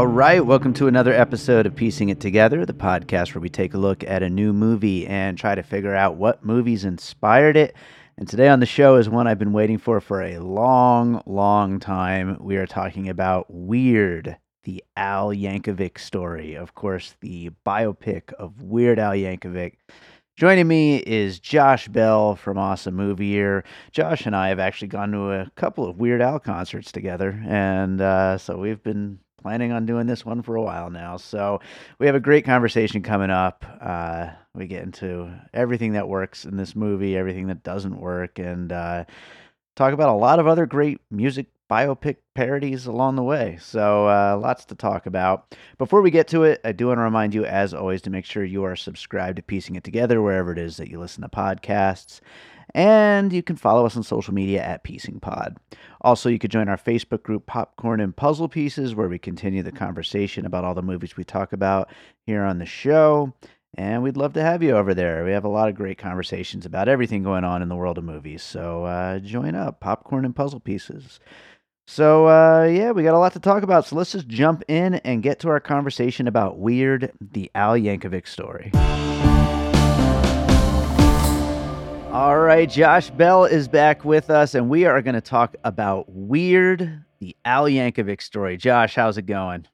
All right, welcome to another episode of Piecing It Together, the podcast where we take a look at a new movie and try to figure out what movies inspired it. And today on the show is one I've been waiting for for a long, long time. We are talking about Weird, the Al Yankovic story. Of course, the biopic of Weird Al Yankovic. Joining me is Josh Bell from Awesome Movie Year. Josh and I have actually gone to a couple of Weird Al concerts together, and uh, so we've been planning on doing this one for a while now. So we have a great conversation coming up. Uh, we get into everything that works in this movie, everything that doesn't work, and uh, talk about a lot of other great music biopic parodies along the way. So uh, lots to talk about. Before we get to it, I do want to remind you, as always, to make sure you are subscribed to Piecing It Together wherever it is that you listen to podcasts. And you can follow us on social media at Piecing Pod. Also, you could join our Facebook group, Popcorn and Puzzle Pieces, where we continue the conversation about all the movies we talk about here on the show. And we'd love to have you over there. We have a lot of great conversations about everything going on in the world of movies. So uh, join up, Popcorn and Puzzle Pieces. So, uh, yeah, we got a lot to talk about. So let's just jump in and get to our conversation about Weird, the Al Yankovic story. All right, Josh Bell is back with us, and we are going to talk about Weird, the Al Yankovic story. Josh, how's it going?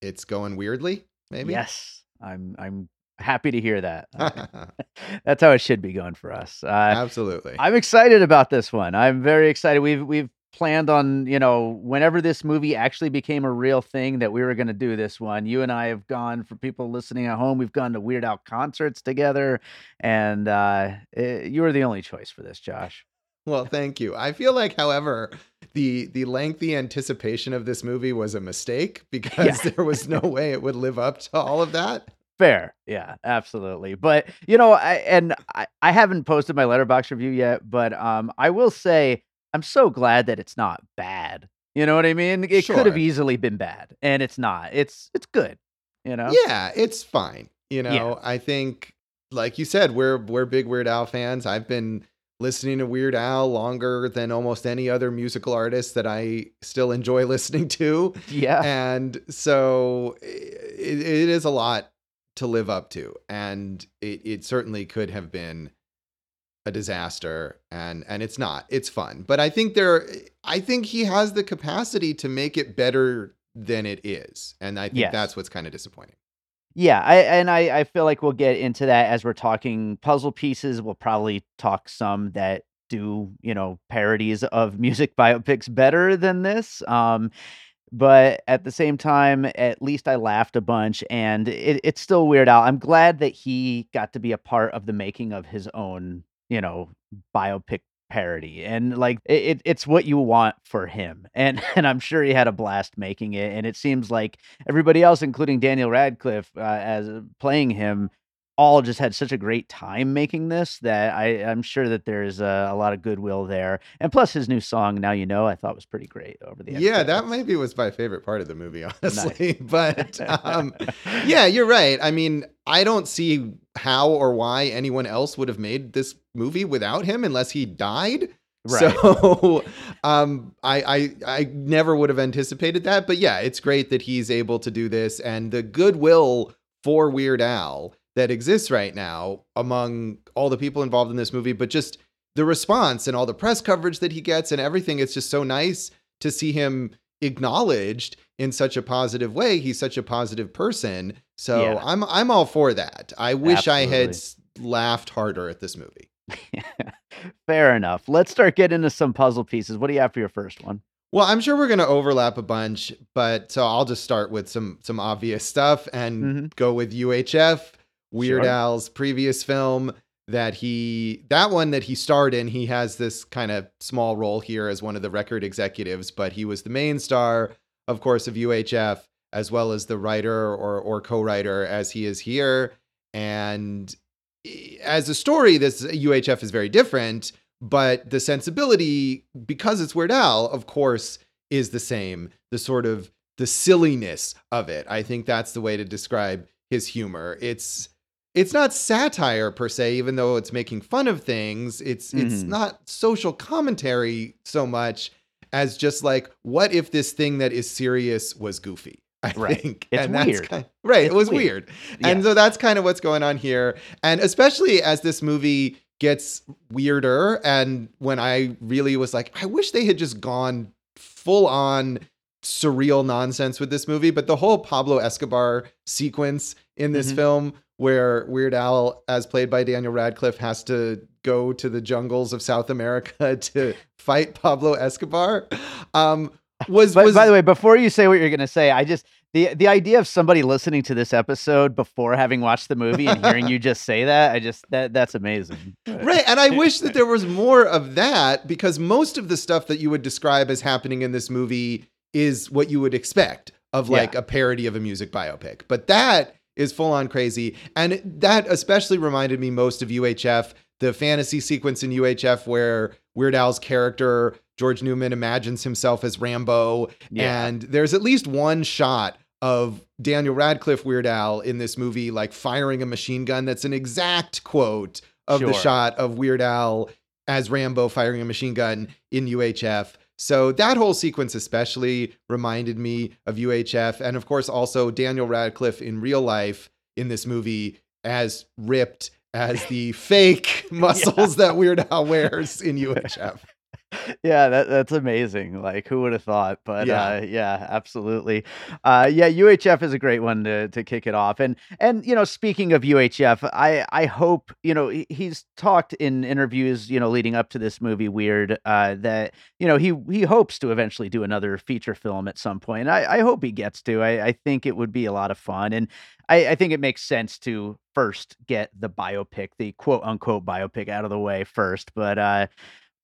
It's going weirdly, maybe. Yes, I'm. I'm happy to hear that. That's how it should be going for us. Uh, Absolutely. I'm excited about this one. I'm very excited. We've we've planned on you know whenever this movie actually became a real thing that we were going to do this one you and i have gone for people listening at home we've gone to Weird Al concerts together and uh it, you were the only choice for this josh well, thank you. I feel like, however, the the lengthy anticipation of this movie was a mistake because Yeah. there was no way it would live up to all of that. fair yeah absolutely but you know i and i, I haven't posted my Letterboxd review yet but um i will say i'm so glad that it's not bad you know what i mean it could have easily been bad and it's not it's it's good you know Yeah, it's fine. You know, I think, like you said, we're we're big Weird Al fans. I've been listening to Weird Al longer than almost any other musical artist that I still enjoy listening to. yeah and so it, it is a lot to live up to and it, it certainly could have been a disaster and and it's not it's fun but i think there i think he has the capacity to make it better than it is and i think Yes. that's what's kind of disappointing Yeah, I and I, I feel like we'll get into that as we're talking puzzle pieces. We'll probably talk some that do, you know, parodies of music biopics better than this. Um, but at the same time, at least I laughed a bunch and it, it's still Weird Al. I'm glad that he got to be a part of the making of his own, you know, biopic parody and like it, it- it's what you want for him and and i'm sure he had a blast making it and it seems like everybody else, including Daniel Radcliffe, uh, as playing him, all just had such a great time making this that I, I'm sure that there's a, a lot of goodwill there. And plus, his new song "Now You Know" I thought was pretty great over the. yeah that maybe was my favorite part of the movie honestly but um yeah you're right i mean i don't see how or why anyone else would have made this movie without him unless he died right. So um I, I I never would have anticipated that. But yeah, it's great that he's able to do this and the goodwill for Weird Al that exists right now among all the people involved in this movie, but just the response and all the press coverage that he gets and everything, it's just so nice to see him acknowledged in such a positive way. He's such a positive person. So Yeah. I'm I'm all for that. I wish I had laughed harder at this movie. Fair enough. Let's start getting into some puzzle pieces. What do you have for your first one? Well, I'm sure we're going to overlap a bunch, but so I'll just start with some some obvious stuff and Mhm. go with UHF, Weird Sure. Al's previous film that he that one that he starred in. He has this kind of small role here as one of the record executives, but he was the main star, of course, of UHF as well as the writer or or co-writer as he is here. And eh, as a story, this UHF is very different, but the sensibility, because it's Weird Al, of course, is the same. The sort of the silliness of it. I think that's the way to describe his humor. It's it's not satire per se, even though it's making fun of things. It's it's Mhm. not social commentary so much as just like, what if this thing that is serious was goofy? I Right. think. It's and that's weird. Kind right. It's it was weird. weird. And so that's kind of what's going on here. And especially as this movie gets weirder, and when I really was like, I wish they had just gone full on surreal nonsense with this movie. But the whole Pablo Escobar sequence in this Mhm. film, where Weird Al, as played by Daniel Radcliffe, has to go to the jungles of South America to fight Pablo Escobar, um, was But was by the way, before you say what you're going to say, I just the the idea of somebody listening to this episode before having watched the movie and hearing you just say that, I just that that's amazing. right and i wish that there was more of that because most of the stuff that you would describe as happening in this movie is what you would expect of like Yeah. a parody of a music biopic but that is full on crazy and that especially reminded me most of uhf the fantasy sequence in uhf where weird al's character george newman imagines himself as rambo Yeah. and there's at least one shot of Daniel Radcliffe Weird Al in this movie, like firing a machine gun. That's an exact quote of the shot of Weird Al as Rambo firing a machine gun in UHF. So that whole sequence especially reminded me of UHF. And of course, also Daniel Radcliffe in real life in this movie as ripped as the fake muscles that Weird Al wears in UHF. Yeah, that that's amazing. Like, who would have thought? But Yeah. uh, yeah, absolutely. Uh, yeah, UHF is a great one to to kick it off. And and you know, speaking of UHF, I I hope you know he's talked in interviews you know leading up to this movie Weird uh, that you know he he hopes to eventually do another feature film at some point. I I hope he gets to. I I think it would be a lot of fun and. I, I think it makes sense to first get the biopic, the quote unquote biopic out of the way first. But uh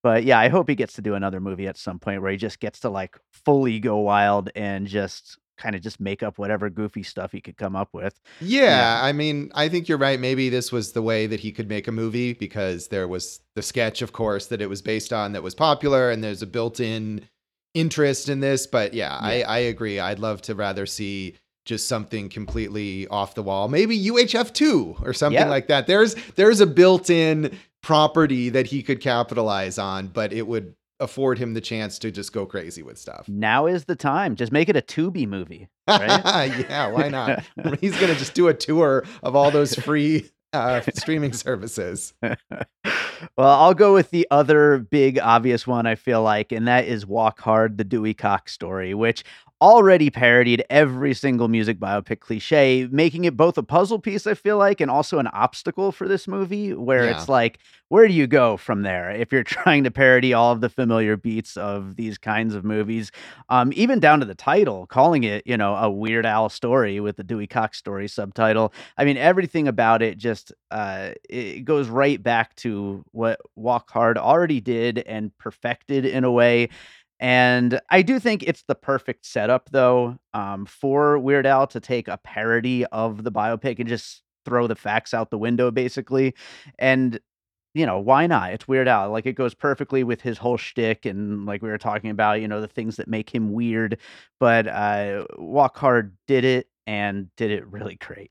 but yeah, I hope he gets to do another movie at some point where he just gets to like fully go wild and just kind of just make up whatever goofy stuff he could come up with. Yeah, Yeah. I mean, I think you're right. Maybe this was the way that he could make a movie because there was the sketch, of course, that it was based on that was popular, and there's a built-in interest in this. But yeah, I, I agree. I'd love to rather see just something completely off the wall, maybe UHF two or something Yeah. like that. There's there's a built-in property that he could capitalize on, but it would afford him the chance to just go crazy with stuff. Now is the time. Just make it a Tubi movie. Right? yeah, why not? He's gonna just do a tour of all those free uh, streaming services. well, I'll go with the other big obvious one I feel like, and that is Walk Hard, the Dewey Cox story, which already parodied every single music biopic cliche, making it both a puzzle piece, I feel like, and also an obstacle for this movie, where Yeah. it's like, where do you go from there if you're trying to parody all of the familiar beats of these kinds of movies? Um, even down to the title, calling it, you know, a Weird Al story with the Dewey Cox story subtitle. I mean, everything about it just uh, it goes right back to what Walk Hard already did and perfected in a way. And I do think it's the perfect setup, though, um, for Weird Al to take a parody of the biopic and just throw the facts out the window, basically. And you know, why not? It's Weird Al. Like it goes perfectly with his whole shtick, and like we were talking about, you know, the things that make him weird. But uh, Walk Hard did it and did it really great.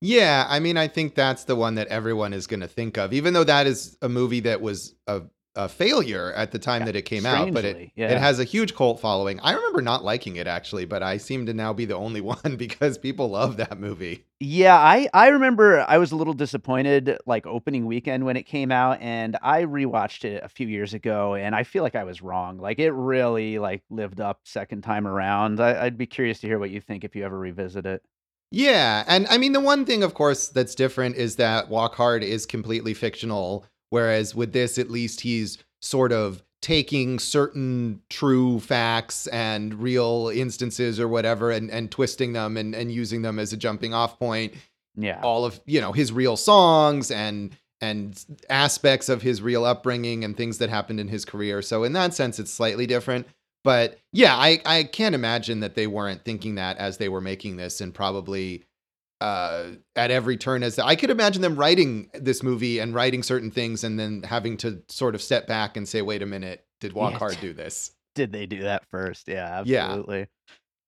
Yeah, I mean, I think that's the one that everyone is going to think of, even though that is a movie that was a, a failure at the time Yeah, that it came out, but it yeah. it has a huge cult following. I remember not liking it actually, but I seem to now be the only one because people love that movie. Yeah, I I remember I was a little disappointed like opening weekend when it came out and I rewatched it a few years ago and I feel like I was wrong. Like it really like lived up second time around. I, I'd be curious to hear what you think if you ever revisit it. Yeah, and I mean the one thing of course that's different is that Walk Hard is completely fictional whereas with this at least he's sort of taking certain true facts and real instances or whatever and and twisting them and and using them as a jumping off point. Yeah. all of you know his real songs and and aspects of his real upbringing and things that happened in his career. So in that sense it's slightly different. But yeah i i can't imagine that they weren't thinking that as they were making this and probably uh at every turn as i could imagine them writing this movie and writing certain things and then having to sort of step back and say wait a minute did walk Yeah. hard do this Did they do that first? Yeah, Yeah. absolutely.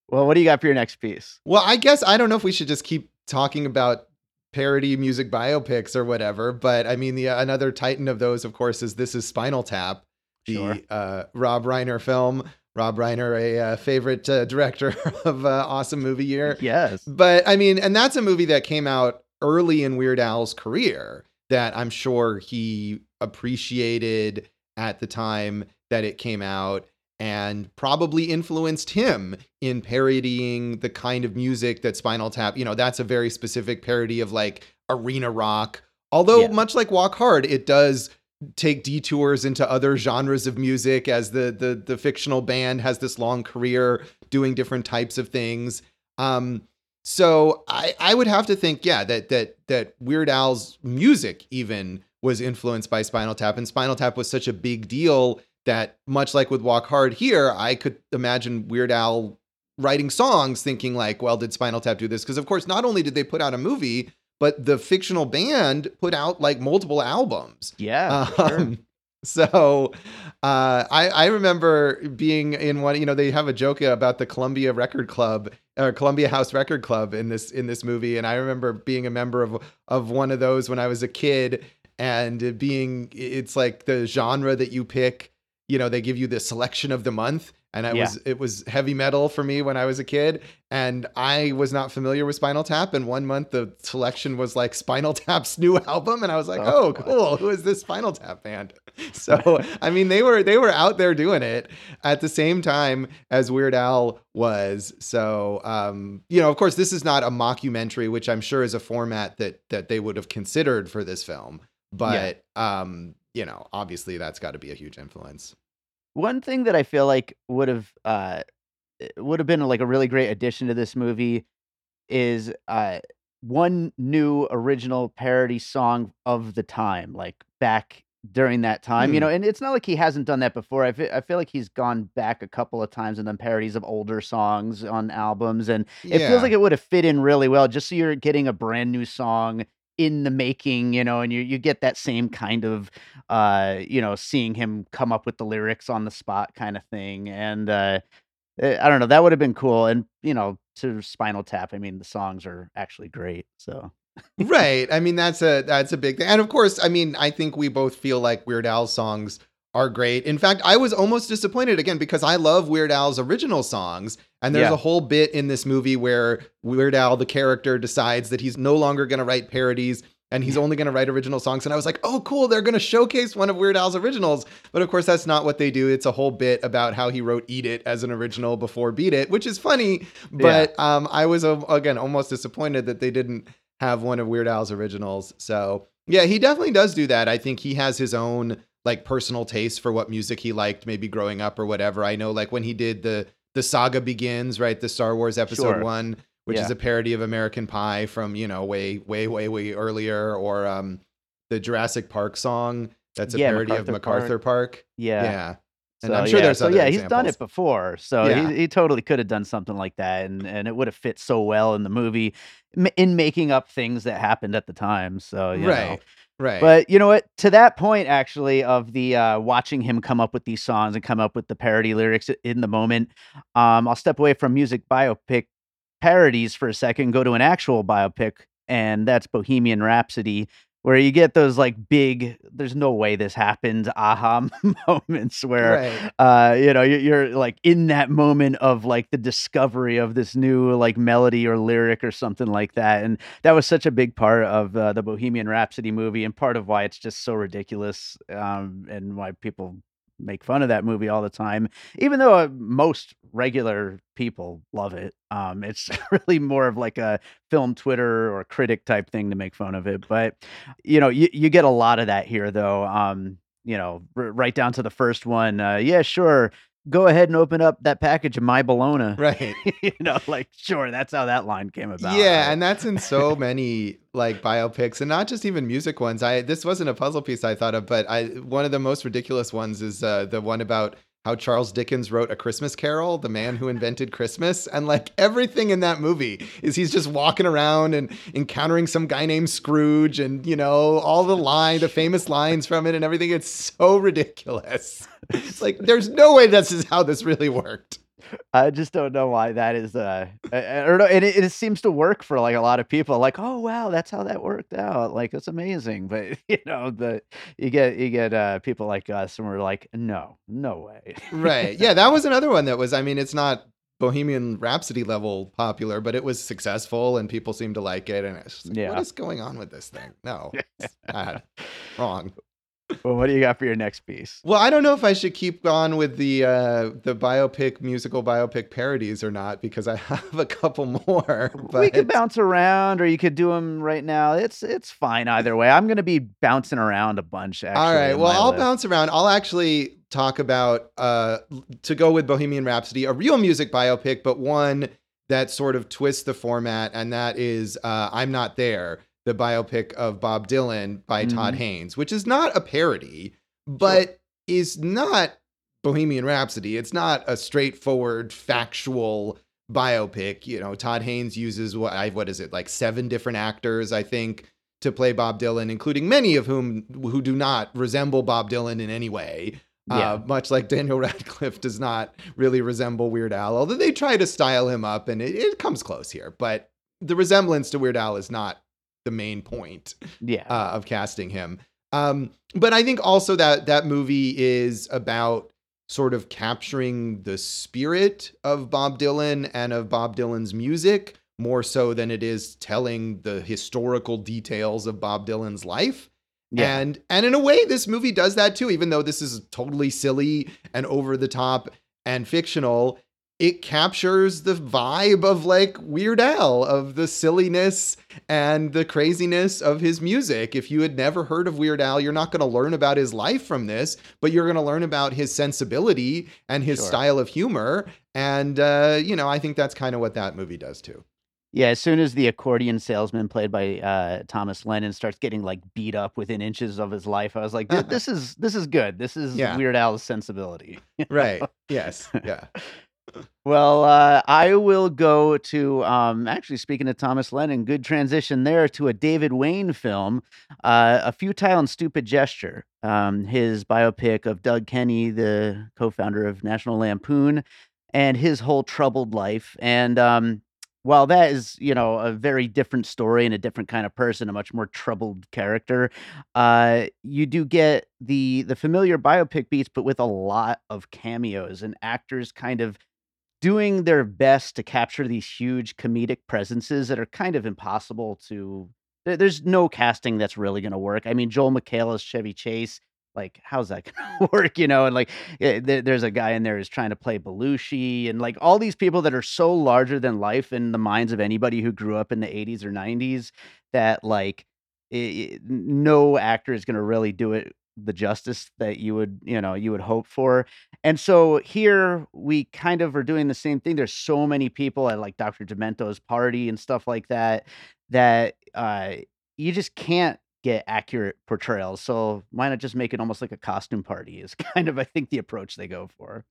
Well, what do you got for your next piece? Well, I guess I don't know if we should just keep talking about parody music biopics or whatever, but I mean, the uh, another titan of those, of course, is this is Spinal Tap, the Sure. uh, Rob Reiner film. Rob Reiner, a uh, favorite uh, director of uh, awesome movie year. Yes. But I mean, and that's a movie that came out early in Weird Al's career that I'm sure he appreciated at the time that it came out and probably influenced him in parodying the kind of music that Spinal Tap, you know, that's a very specific parody of like arena rock. Although Yeah. much like Walk Hard, it does take detours into other genres of music as the the the fictional band has this long career doing different types of things. Um so I I would have to think yeah that that that Weird Al's music even was influenced by Spinal Tap and Spinal Tap was such a big deal that much like with Walk Hard here I could imagine Weird Al writing songs thinking like well did Spinal Tap do this because of course not only did they put out a movie but the fictional band put out like multiple albums Yeah. for sure. um, so uh, I, I remember being in one, you know, they have a joke about the Columbia Record Club or Columbia House Record Club in this in this movie. And I remember being a member of of one of those when I was a kid and being it's like the genre that you pick, you know, they give you the selection of the month. And it Yeah. was it was heavy metal for me when I was a kid, and I was not familiar with Spinal Tap. And one month the selection was like Spinal Tap's new album, and I was like, Oh. "Oh, cool! Who is this Spinal Tap band?" So I mean, they were they were out there doing it at the same time as Weird Al was. So um, you know, of course, this is not a mockumentary, which I'm sure is a format that that they would have considered for this film. But um, you know, obviously, that's got to be a huge influence. One thing that I feel like would have uh would have been like a really great addition to this movie is uh one new original parody song of the time, like back during that time, you Hmm. know, and it's not like he hasn't done that before. I feel, I feel like he's gone back a couple of times and done parodies of older songs on albums, and it Yeah. feels like it would have fit in really well. Just so you're getting a brand new song in the making, you know, and you you get that same kind of uh, you know, seeing him come up with the lyrics on the spot kind of thing. And uh eh, I don't know, that would have been cool. And you know, to Spinal Tap, I mean, the songs are actually great. So right. I mean, that's a that's a big thing. And of course, I mean, I think we both feel like Weird Al's songs are great. In fact, I was almost disappointed again because I love Weird Al's original songs. And there's Yeah. a whole bit in this movie where Weird Al, the character, decides that he's no longer going to write parodies and he's only going to write original songs. And I was like, oh, cool. They're going to showcase one of Weird Al's originals. But of course, that's not what they do. It's a whole bit about how he wrote Eat It as an original before Beat It, which is funny. But um, I was, uh, again, almost disappointed that they didn't have one of Weird Al's originals. So yeah, he definitely does do that. I think he has his own like personal taste for what music he liked maybe growing up or whatever. I know like when he did the the saga begins, right? The Star Wars episode Sure. 1, which is a parody of American Pie from, you know, way way way way earlier or um the Jurassic Park song that's a Yeah, parody of MacArthur MacArthur Park. yeah. Yeah. And So, I'm sure yeah, there's so yeah, he's done it before, so Yeah. he, he totally could have done something like that, and and it would have fit so well in the movie, in making up things that happened at the time. So you know. Right. But you know what? To that point, actually, of the uh, watching him come up with these songs and come up with the parody lyrics in the moment, um, I'll step away from music biopic parodies for a second, go to an actual biopic, and that's Bohemian Rhapsody. Where you get those like big there's no way this happened aha moments where Right. uh you know you're, you're like in that moment of like the discovery of this new like melody or lyric or something like that and that was such a big part of uh, the bohemian rhapsody movie and part of why it's just so ridiculous um and why people make fun of that movie all the time even though uh, most regular people love it. Um it's really more of like a film twitter or critic type thing to make fun of it but you know you, you get a lot of that here though. Um you know r- right down to the first one uh yeah sure go ahead and open up that package of my bologna Right. you know like sure that's how that line came about yeah, right? and that's in so many like biopics, and not just even music ones. I this wasn't a puzzle piece I thought of, but I one of the most ridiculous ones is uh, the one about how Charles Dickens wrote A Christmas Carol, the man who invented Christmas, and like everything in that movie is he's just walking around and encountering some guy named Scrooge, and you know all the line, the famous lines from it, and everything. It's so ridiculous. It's like there's no way this is how this really worked. I just don't know why that is. Uh, I, I don't know, and it, it seems to work for like a lot of people. Like, oh wow, that's how that worked out. Like, it's amazing. But you know, the you get you get uh, people like us, and we're like, no, no way. right. Yeah, that was another one that was. I mean, it's not Bohemian Rhapsody level popular, but it was successful and people seemed to like it. And it's just like, Yeah. what is going on with this thing? No, it's bad. wrong. Well, what do you got for your next piece? Well, I don't know if I should keep on with the uh, the biopic musical biopic parodies or not because I have a couple more. But we could bounce around, or you could do them right now. It's it's fine either way. I'm gonna be bouncing around a bunch. Actually, All right. Well, I'll list. bounce around. I'll actually talk about uh to go with Bohemian Rhapsody, a real music biopic, but one that sort of twists the format, and that is uh I'm Not There, the biopic of Bob Dylan by Todd Mhm. Haynes, which is not a parody, but is not Bohemian Rhapsody. It's not a straightforward factual biopic. You know, Todd Haynes uses what I what is it, like seven different actors, I think, to play Bob Dylan, including many of whom who do not resemble Bob Dylan in any way. Yeah. Uh, much like Daniel Radcliffe does not really resemble Weird Al, although they try to style him up and it, it comes close here. But the resemblance to Weird Al is not the main point yeah, uh, of casting him. Um, but I think also that that movie is about sort of capturing the spirit of Bob Dylan and of Bob Dylan's music more so than it is telling the historical details of Bob Dylan's life. yeah, And and in a way this movie does that too even though this is totally silly and over the top and fictional it captures the vibe of like Weird Al of the silliness and the craziness of his music. If you had never heard of Weird Al, you're not going to learn about his life from this, but you're going to learn about his sensibility and his Sure. style of humor. And uh, you know, I think that's kind of what that movie does too. yeah. As soon as the accordion salesman played by uh, Thomas Lennon starts getting like beat up within inches of his life, I was like, "Th- this is this is good. This is Yeah. Weird Al's sensibility. Right. yes. Yeah. Well, uh, I will go to um, actually speaking of Thomas Lennon, good transition there to a David Wain film, uh, A Futile and Stupid Gesture, um, his biopic of Doug Kenney, the co-founder of National Lampoon, and his whole troubled life. And um, while that is, you know, a very different story and a different kind of person, a much more troubled character, uh, you do get the the familiar biopic beats, but with a lot of cameos and actors kind of doing their best to capture these huge comedic presences that are kind of impossible to there's no casting that's really going to work. I mean joel McHale chevy chase like how's that going to work you know? And like eh, there's a guy in there who's trying to play belushi and like all these people that are so larger than life in the minds of anybody who grew up in the 80s or 90s that like i i- no actor is going to really do it the justice that you would you know you would hope for and so here we kind of are doing the same thing. There's so many people at like Dr. Demento's party and stuff like that that uh, you just can't get accurate portrayals. So why not just make it almost like a costume party? Is kind of I think the approach they go for.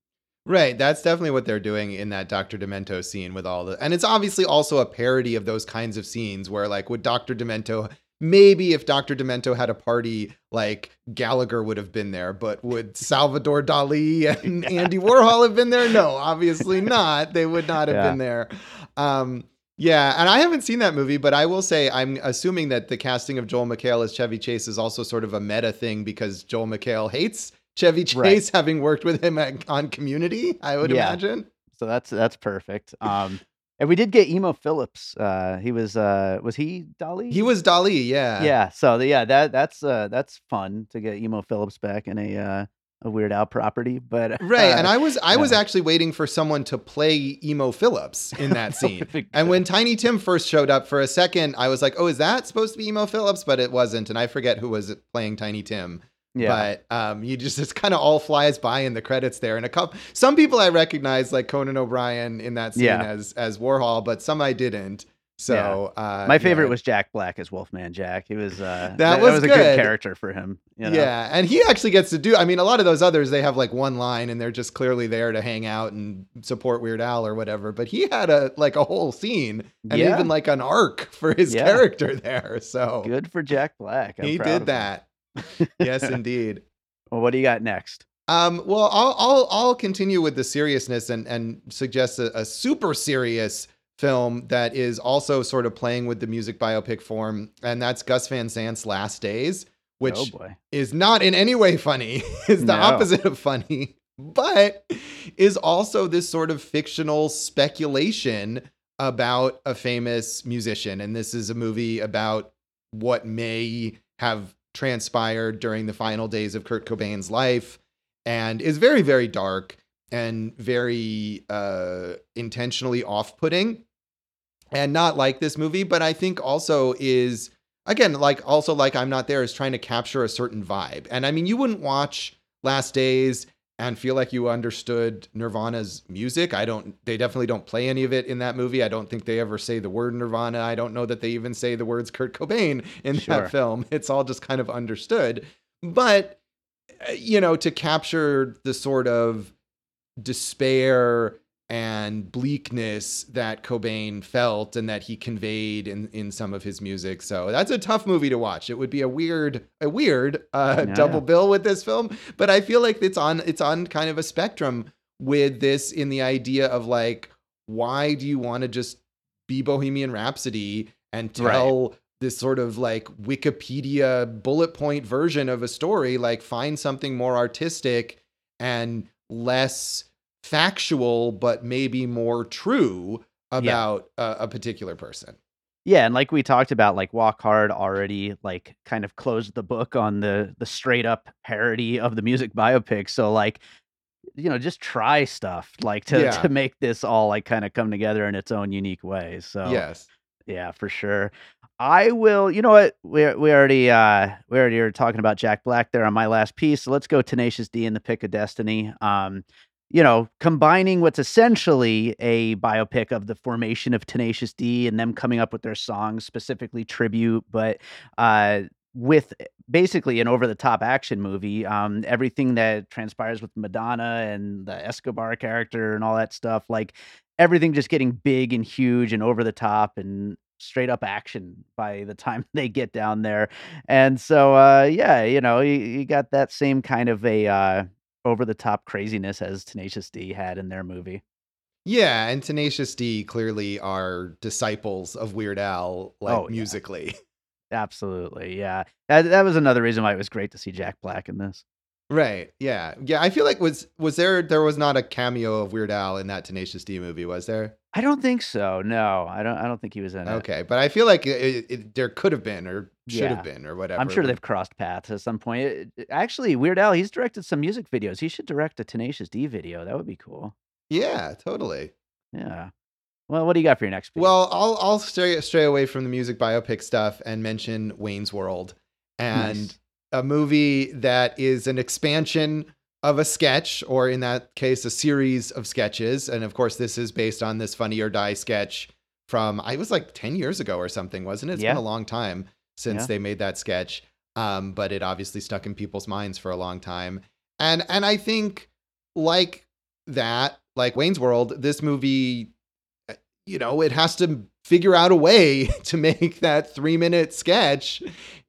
Right. That's definitely what they're doing in that Dr. Demento scene with all the and it's obviously also a parody of those kinds of scenes where like with Dr. Demento maybe if Dr. Demento had a party like Gallagher would have been there, but would Salvador Dali and Andy Warhol have been there? No, obviously not. They would not have Yeah. been there. Um Yeah, and I haven't seen that movie, but I will say I'm assuming that the casting of Joel McHale as Chevy Chase is also sort of a meta thing because Joel McHale hates Chevy Chase, Right. having worked with him at, on Community. I would Yeah. imagine. So that's that's perfect. Um, and we did get Emo Philips. Uh, he was uh, was he Dolly? He was Dolly, yeah. Yeah. So the, yeah, that that's uh, that's fun to get Emo Philips back in a uh, a Weird Al property. But Right, uh, and I was I was actually waiting for someone to play Emo Philips in that That scene. And when Tiny Tim first showed up for a second, I was like, "Oh, is that supposed to be Emo Phillips?" But it wasn't, and I forget who was playing Tiny Tim. Yeah, But um, you just it's kind of all flies by in the credits there, and a couple some people I recognize like Conan O'Brien in that scene Yeah. as as Warhol, but some I didn't. So uh, my favorite yeah. was Jack Black as Wolfman Jack. He was uh, That was was a good. good character for him. You know? Yeah, and he actually gets to do. I mean, a lot of those others they have like one line and they're just clearly there to hang out and support Weird Al or whatever. But he had a like a whole scene and Yeah. even like an arc for his Yeah. character there. So good for Jack Black. I'm he did that. yes, indeed. Well, what do you got next? Um, well, I'll, I'll I'll continue with the seriousness and and suggest a, a super serious film that is also sort of playing with the music biopic form, and that's Gus Van Sant's Last Days, which oh is not in any way funny. it's the No. opposite of funny, but is also this sort of fictional speculation about a famous musician. And this is a movie about what may have transpired during the final days of Kurt Cobain's life and is very, very dark and very uh, intentionally off putting and not like this movie, but I think also is again like also like I'm not there is trying to capture a certain vibe. And I mean, you wouldn't watch Last Days and feel like you understood Nirvana's music. I don't they definitely don't play any of it in that movie. I don't think they ever say the word Nirvana. I don't know that they even say the words Kurt Cobain in Sure. that film. It's all just kind of understood. But uh, you know, to capture the sort of despair and bleakness that Cobain felt and that he conveyed in, in some of his music. So that's a tough movie to watch. It would be a weird, a weird uh, Yeah. double bill with this film, but I feel like it's on it's on kind of a spectrum with this in the idea of like, why do you want to just be Bohemian Rhapsody and Right. tell this sort of like Wikipedia bullet point version of a story? Like, find something more artistic and less factual, but maybe more true about a, a particular person. Yeah, and like we talked about, like Walk Hard already like kind of closed the book on the the straight up parody of the music biopic. So like, you know, just try stuff like to Yeah. to make this all like kind of come together in its own unique way. So Yes. yeah, for sure. I will. You know what? We we already uh we already are talking about Jack Black there on my last piece. So let's go Tenacious D in the Pick of Destiny. Um, you know, combining what's essentially a biopic of the formation of Tenacious D and them coming up with their songs, specifically tribute, but uh with basically an over the top action movie. Um, everything that transpires with Madonna and the Escobar character and all that stuff, like everything just getting big and huge and over the top and straight up action by the time they get down there. And so uh yeah, you know, you, you got that same kind of a uh over the top craziness as Tenacious D had in their movie. Yeah, and Tenacious D clearly are disciples of Weird Al, like Oh, yeah. musically. Absolutely. Yeah. That that was another reason why it was great to see Jack Black in this. Right. Yeah. Yeah. I feel like was was there there was not a cameo of Weird Al in that Tenacious D movie, was there? I don't think so. No, I don't I don't think he was in it. Okay, but I feel like it, it, there could have been or should Yeah. have been or whatever. I'm sure they've crossed paths at some point. It- it- actually, Weird Al, he's directed some music videos. He should direct a Tenacious D video. That would be cool. Yeah, totally. Yeah. Well, what do you got for your next piece? Well, I'll I'll stray stray away from the music biopic stuff and mention Wayne's World and Nice. a movie that is an expansion of a sketch, or in that case, a series of sketches. And of course, this is based on this Funny or Die sketch from I was like ten years ago or something, wasn't it? It's Yeah. been a long time since Yeah. they made that sketch. Um, but it obviously stuck in people's minds for a long time. And and I think like that, like Wayne's World, this movie uh, you know, it has to figure out a way to make that three minute sketch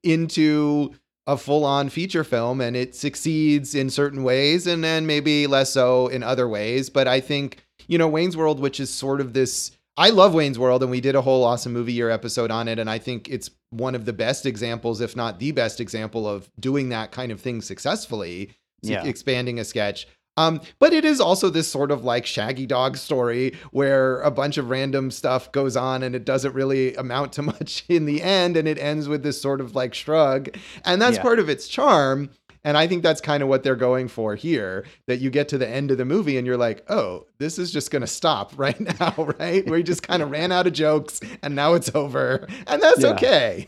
into a full on feature film. And it succeeds in certain ways and then maybe less so in other ways. But I think, you know, Wayne's World, which is sort of this I love Wayne's World, and we did a whole awesome movie year episode on it. And I think it's one of the best examples, if not the best example, of doing that kind of thing successfully, Yeah. expanding a sketch. Um, but it is also this sort of like Shaggy Dog story where a bunch of random stuff goes on and it doesn't really amount to much in the end, and it ends with this sort of like shrug. And that's Yeah. part of its charm. And I think that's kind of what they're going for here. That you get to the end of the movie and you're like, oh, this is just going to stop right now, right? We just kind of ran out of jokes and now it's over. And that's Yeah. okay.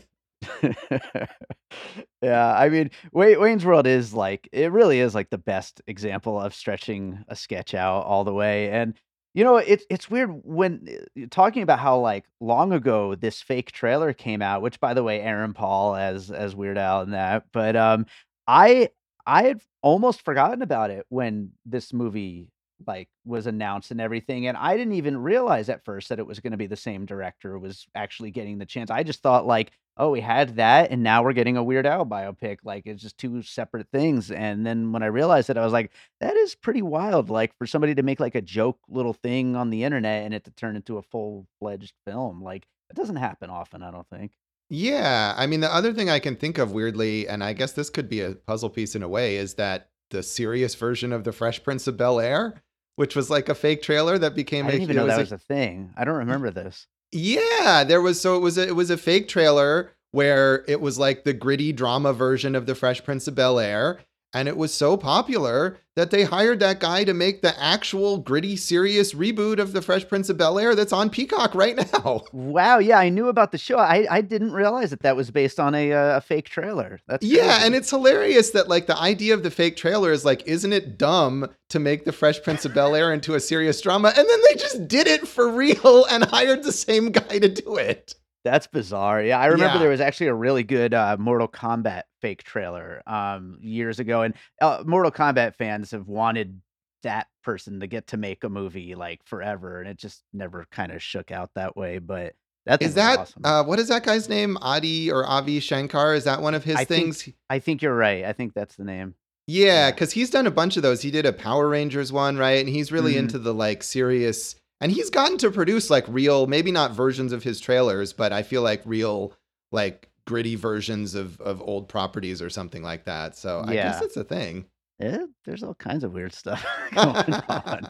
yeah, I mean, Wayne, Wayne's World is like it really is like the best example of stretching a sketch out all the way. And you know, it's it's weird when uh, talking about how like long ago this fake trailer came out, which by the way, Aaron Paul as as Weird Al in that, but um, I I had almost forgotten about it when this movie like was announced and everything and I didn't even realize at first that it was going to be the same director was actually getting the chance. I just thought like oh, we had that, and now we're getting a Weird Al biopic. Like it's just two separate things. And then when I realized it, I was like, that is pretty wild. Like for somebody to make like a joke little thing on the internet and it to turn into a full fledged film, like it doesn't happen often. I don't think. Yeah. I mean, the other thing I can think of weirdly, and I guess this could be a puzzle piece in a way, is that the serious version of The Fresh Prince of Bel Air, which was like a fake trailer that became I didn't a, even know that a- was a thing. I don't remember this. Yeah, there was so it was a, it was a fake trailer where it was like the gritty drama version of the Fresh Prince of Bel Air, and it was so popular that they hired that guy to make the actual gritty, serious reboot of the Fresh Prince of Bel Air that's on Peacock right now. Wow, yeah, I knew about the show. I, I didn't realize that that was based on a uh, a fake trailer. That's Yeah, crazy. and it's hilarious that like the idea of the fake trailer is like, isn't it dumb to make the Fresh Prince of Bel Air into a serious drama? And then they just did it for real and hired the same guy to do it. That's bizarre. Yeah, I remember Yeah. there was actually a really good uh, Mortal Kombat fake trailer um, years ago, and uh, Mortal Kombat fans have wanted that person to get to make a movie like forever, and it just never kind of shook out that way. But that Is that awesome. uh, what is that guy's name? Adi or Avi Shankar? Is that one of his I think- things? I think you're right. I think that's the name. Yeah, because he's done a bunch of those. He did a Power Rangers one, right? And he's really Mhm. into the like serious, and he's gotten to produce like real, maybe not versions of his trailers, but I feel like real, like gritty versions of of old properties or something like that. So I guess it's a thing. Yeah, there's all kinds of weird stuff going on.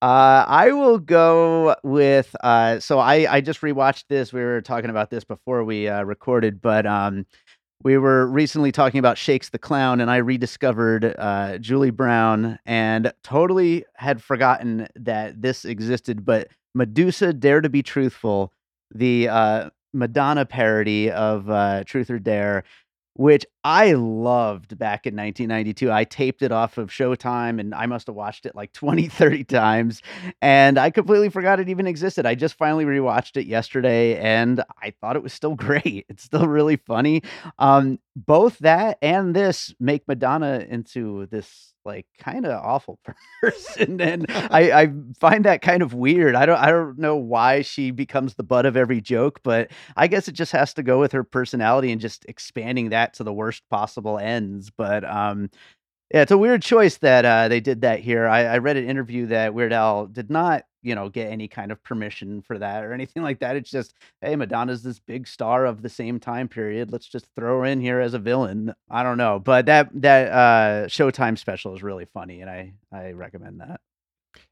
Uh, I will go with. Uh, so I I just rewatched this. We were talking about this before we uh, recorded, but um, we were recently talking about Shakes the Clown, and I rediscovered uh, Julie Brown, and totally had forgotten that this existed. But Medusa, Dare to Be Truthful, the uh, Madonna parody of uh, Truth or Dare which I loved back in 1992. I taped it off of Showtime and I must have watched it like 20, 30 times. And I completely forgot it even existed. I just finally rewatched it yesterday and I thought it was still great. It's still really funny. Um, both that and this make Madonna into this like kind of awful person. and I, I find that kind of weird. I don't I don't know why she becomes the butt of every joke, but I guess it just has to go with her personality and just expanding that to the worst possible ends. But um, yeah, it's a weird choice that uh, they did that here. I, I read an interview that Weird Al did not, you know, get any kind of permission for that or anything like that. It's just, hey, Madonna's this big star of the same time period. Let's just throw her in here as a villain. I don't know, but that that uh, Showtime special is really funny, and I I recommend that.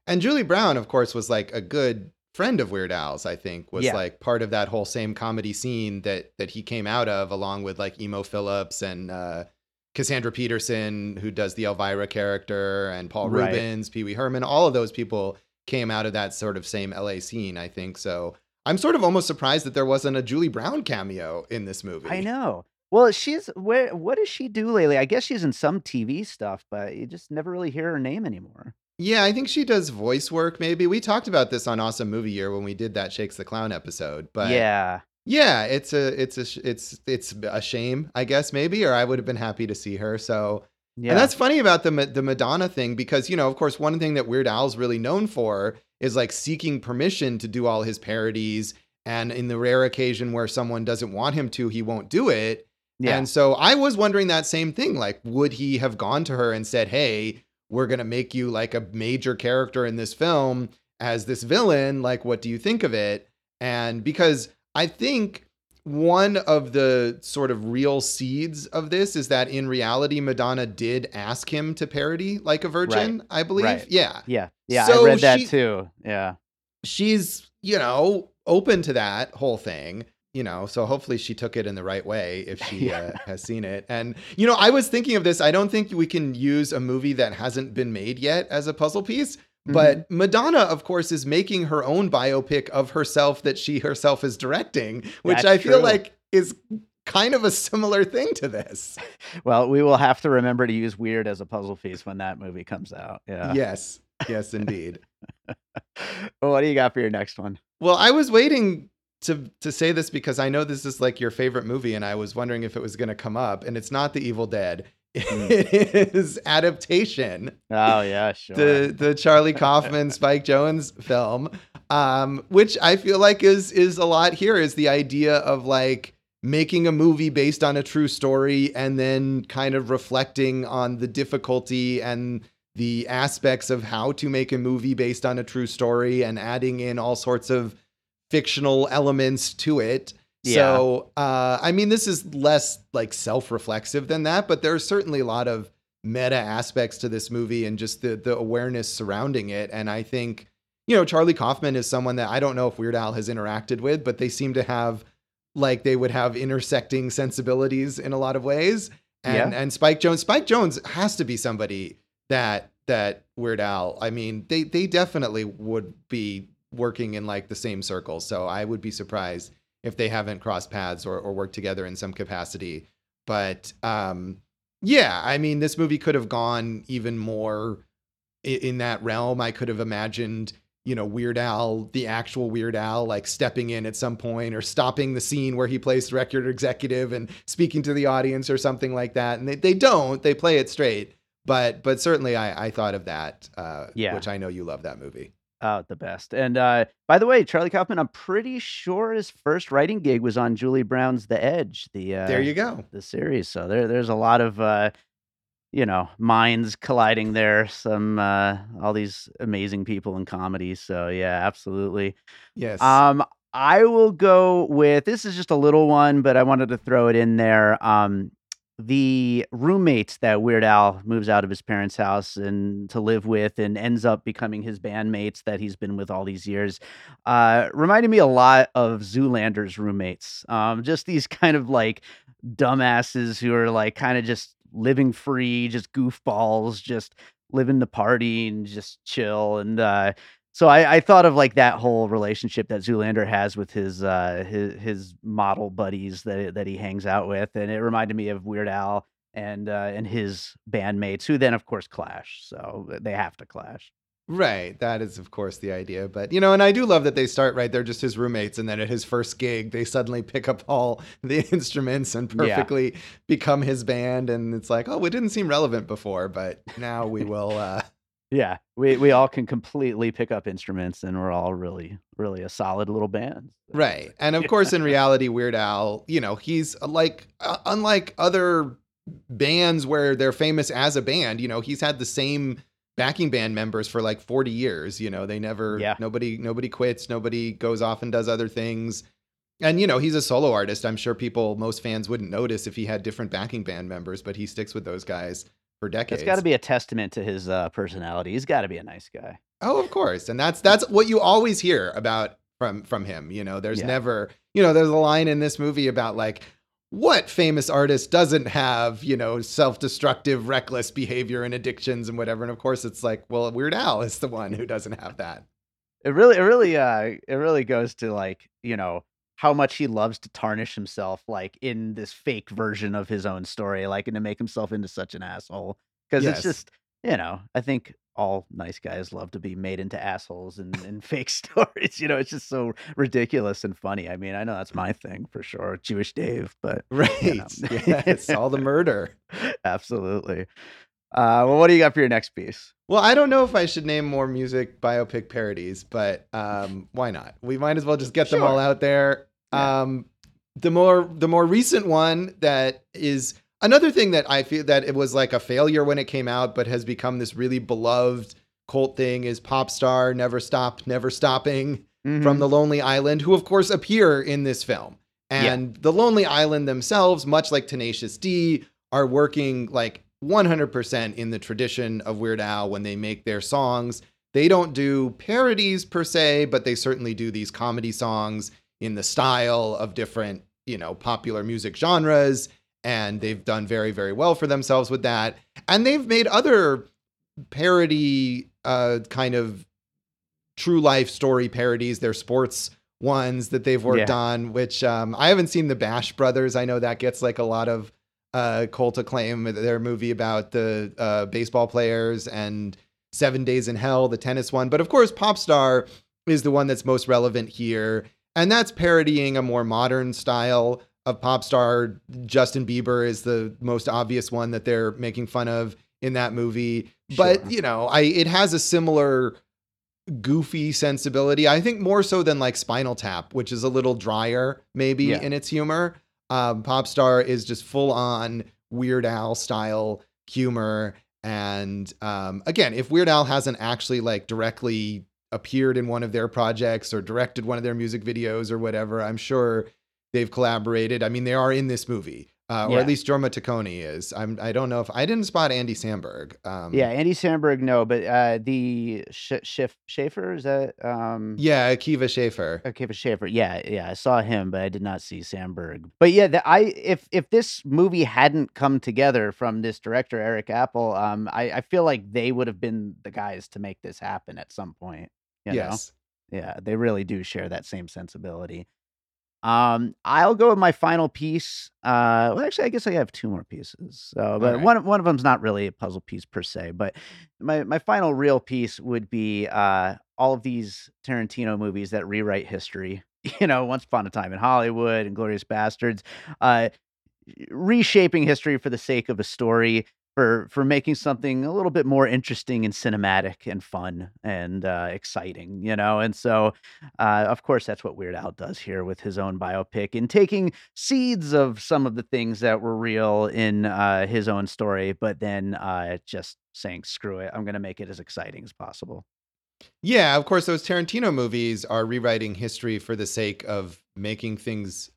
And Julie Brown, of course, was like a good friend of Weird Al's. I think was Yeah. like part of that whole same comedy scene that that he came out of, along with like Emo Philips and uh, Cassandra Peterson, who does the Elvira character, and Paul Right. Reubens, Pee Wee Herman. All of those people came out of that sort of same LA scene. I think so. I'm sort of almost surprised that there wasn't a Julie Brown cameo in this movie. I know. Well, she's where? What does she do lately? I guess she's in some TV stuff, but you just never really hear her name anymore. Yeah, I think she does voice work. Maybe we talked about this on Awesome Movie Year when we did that Shakes the Clown episode. But yeah, Yeah, it's a it's a it's it's a shame, I guess maybe, or I would have been happy to see her. So, yeah. and that's funny about the the Madonna thing because you know, of course, one thing that Weird Al's really known for is like seeking permission to do all his parodies, and in the rare occasion where someone doesn't want him to, he won't do it. yeah. And so I was wondering that same thing, like, would he have gone to her and said, "Hey, we're gonna make you like a major character in this film"? as this villain. Like, what do you think of it? And because I think one of the sort of real seeds of this is that in reality, Madonna did ask him to parody like a virgin, Right. I believe. Right. Yeah. Yeah. Yeah. So I read that she- too. Yeah. She's, you know, open to that whole thing. You know, so hopefully she took it in the right way if she Yeah. uh, has seen it. And, you know, I was thinking of this. I don't think we can use a movie that hasn't been made yet as a puzzle piece. Mm-hmm. But Madonna, of course, is making her own biopic of herself that she herself is directing, which That's I feel true. like is kind of a similar thing to this. Well, we will have to remember to use weird as a puzzle piece when that movie comes out. Yeah. Yes. Yes, indeed. Well, what do you got for your next one? Well, I was waiting to to say this because I know this is like your favorite movie, and I was wondering if it was going to come up. And it's not The Evil Dead. It is adaptation, Oh yeah, sure. the the Charlie Kaufman Spike Jonze film, um, which I feel like is is a lot here. Is the idea of like making a movie based on a true story and then kind of reflecting on the difficulty and the aspects of how to make a movie based on a true story and adding in all sorts of fictional elements to it. Yeah. So, uh, I mean, this is less like self reflexive than that, but there's certainly a lot of meta aspects to this movie and just the, the awareness surrounding it. And I think, you know, Charlie Kaufman is someone that I don't know if Weird Al has interacted with, but they seem to have like they would have intersecting sensibilities in a lot of ways. And and Spike Jonze, Spike Jonze has to be somebody that that Weird Al. I mean, they they definitely would be working in like the same circles. So I would be surprised if they haven't crossed paths or, or worked together in some capacity. But um, yeah, I mean, this movie could have gone even more in, in that realm. I could have imagined, you know, Weird Al, the actual Weird Al, like stepping in at some point or stopping the scene where he plays the record executive and speaking to the audience or something like that. And they, they don't, they play it straight. But but certainly I, I thought of that, uh, Yeah. which I know you love that movie. Oh, the best. And uh, by the way, Charlie Kaufman, I'm pretty sure his first writing gig was on Julie Brown's The Edge, the uh, there you go. the series. So there, there's a lot of, uh, you know, minds colliding there. Some, uh, all these amazing people in comedy. So yeah, absolutely. Yes. Um, I will go with this is just a little one, but I wanted to throw it in there. Um, the roommates that Weird Al moves out of his parents' house and to live with and ends up becoming his bandmates that he's been with all these years uh reminded me a lot of Zoolander's roommates. Um just these kind of like dumbasses who are like kind of just living free, just goofballs, just living the party and just chill and uh so I, I thought of like that whole relationship that Zoolander has with his uh his his model buddies that that he hangs out with, and it reminded me of Weird Al and uh, and his bandmates, who then of course clash. So they have to clash. Right. That is, of course, the idea. But, you know, and I do love that they start right. They're just his roommates. And then at his first gig, they suddenly pick up all the instruments and Yeah. perfectly become his band. And it's like, oh, it didn't seem relevant before, but now we will. Uh, Yeah, we we all can completely pick up instruments, and we're all really really a solid little band. Right. And of course, in reality, Weird Al, you know, he's uh, like, uh, unlike other bands where they're famous as a band, you know, he's had the same backing band members for like 40 years you know they never Yeah. nobody nobody quits nobody goes off and does other things and you know he's a solo artist i'm sure people most fans wouldn't notice if he had different backing band members but he sticks with those guys for decades It's got to be a testament to his uh, personality. He's got to be a nice guy. Oh, of course. And that's that's what you always hear about from from him. You know, there's Yeah. never, you know, there's a line in this movie about like what famous artist doesn't have, you know, self-destructive, reckless behavior and addictions and whatever. And of course it's like, well, Weird Al is the one who doesn't have that. It really, it really, uh, it really goes to like you know how much he loves to tarnish himself, like in this fake version of his own story, like and to make himself into such an asshole. Because Yes. it's just, you know, I think all nice guys love to be made into assholes in, in fake stories. You know, it's just so ridiculous and funny. I mean, I know that's my thing for sure, Jewish Dave, but Right. You know. yes. All the murder. absolutely. Uh, well, what do you got for your next piece? Well, I don't know if I should name more music biopic parodies, but um, why not? We might as well just get them all out there. Yeah. Um, the more the more recent one that is another thing that I feel that it was like a failure when it came out, but has become this really beloved cult thing is pop star, never stop, never stopping Mhm. from the Lonely Island, who of course appear in this film. Yeah. And the Lonely Island themselves, much like Tenacious D, are working like 100% in the tradition of Weird Al when they make their songs. They don't do parodies per se, but they certainly do these comedy songs in the style of different, you know, popular music genres. And they've done very, very well for themselves with that. And they've made other parody uh, kind of true life story parodies. They're sports ones that they've worked Yeah. on, which um, I haven't seen the Bash Brothers. I know that gets like a lot of uh, cult acclaim. Their movie about the uh, baseball players and Seven Days in Hell, the tennis one. But of course, Popstar is the one that's most relevant here. And that's parodying a more modern style of pop star. Justin Bieber is the most obvious one that they're making fun of in that movie. But, you know, I it has a similar goofy sensibility. I think more so than like Spinal Tap, which is a little drier maybe Yeah. in its humor. Um, Popstar is just full on Weird Al style humor. And um, again, if Weird Al hasn't actually like directly appeared in one of their projects or directed one of their music videos or whatever, I'm sure they've collaborated. I mean, they are in this movie. Uh, or Yeah. at least Jorma Taccone is. I'm. I don't know if I didn't spot Andy Samberg. Um, Yeah, Andy Samberg, no, but uh, the Sh- Schiff Schaefer is that um yeah, Akiva Schaffer. Akiva Schaffer. Yeah, yeah, I saw him, but I did not see Samberg. But yeah, the, I if if this movie hadn't come together from this director Eric Appel, um, I, I feel like they would have been the guys to make this happen at some point. Yes. know? yeah, they really do share that same sensibility. Um, I'll go with my final piece. Uh, well, actually, I guess I have two more pieces. So, but right. one one of them's not really a puzzle piece per se. But my my final real piece would be uh all of these Tarantino movies that rewrite history. You know, Once Upon a Time in Hollywood and Glorious Bastards, uh, reshaping history for the sake of a story. For, for making something a little bit more interesting and cinematic and fun and uh, exciting, you know, and so uh, of course, that's what Weird Al does here with his own biopic and taking seeds of some of the things that were real in uh, his own story, but then uh, just saying, screw it, I'm going to make it as exciting as possible. Yeah, of course, those Tarantino movies are rewriting history for the sake of making things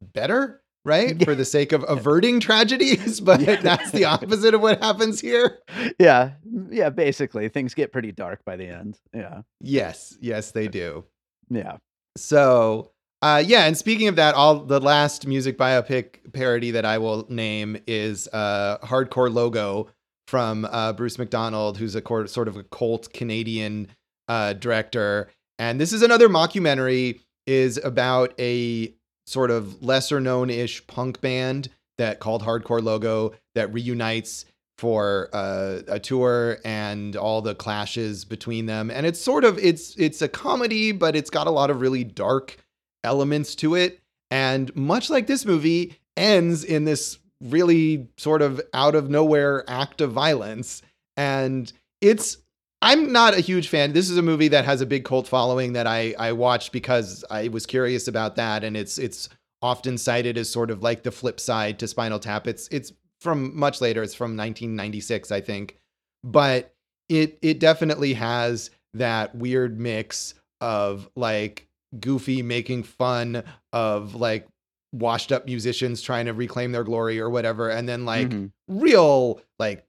better, right? For the sake of averting tragedies, but Yeah. that's the opposite of what happens here. Yeah. Yeah. Basically, things get pretty dark by the end. Yeah. Yes, yes, they do. Yeah. So, uh, yeah, and speaking of that, all the last music biopic parody that I will name is uh, "Hardcore Logo" from uh, Bruce McDonald, who's a cor- sort of a cult Canadian uh, director, and this is another mockumentary. is about a sort of lesser known ish punk band that called Hardcore Logo that reunites for uh, a tour and all the clashes between them. And it's sort of it's it's a comedy but it's got a lot of really dark elements to it. And much like this movie ends in this really sort of out of nowhere act of violence. And it's I'm not a huge fan. This is a movie that has a big cult following that I I watched because I was curious about that and it's it's often cited as sort of like the flip side to Spinal Tap. It's it's from much later. It's from 1996, I think. But it it definitely has that weird mix of like goofy making fun of like washed up musicians trying to reclaim their glory or whatever and then like Mhm. real like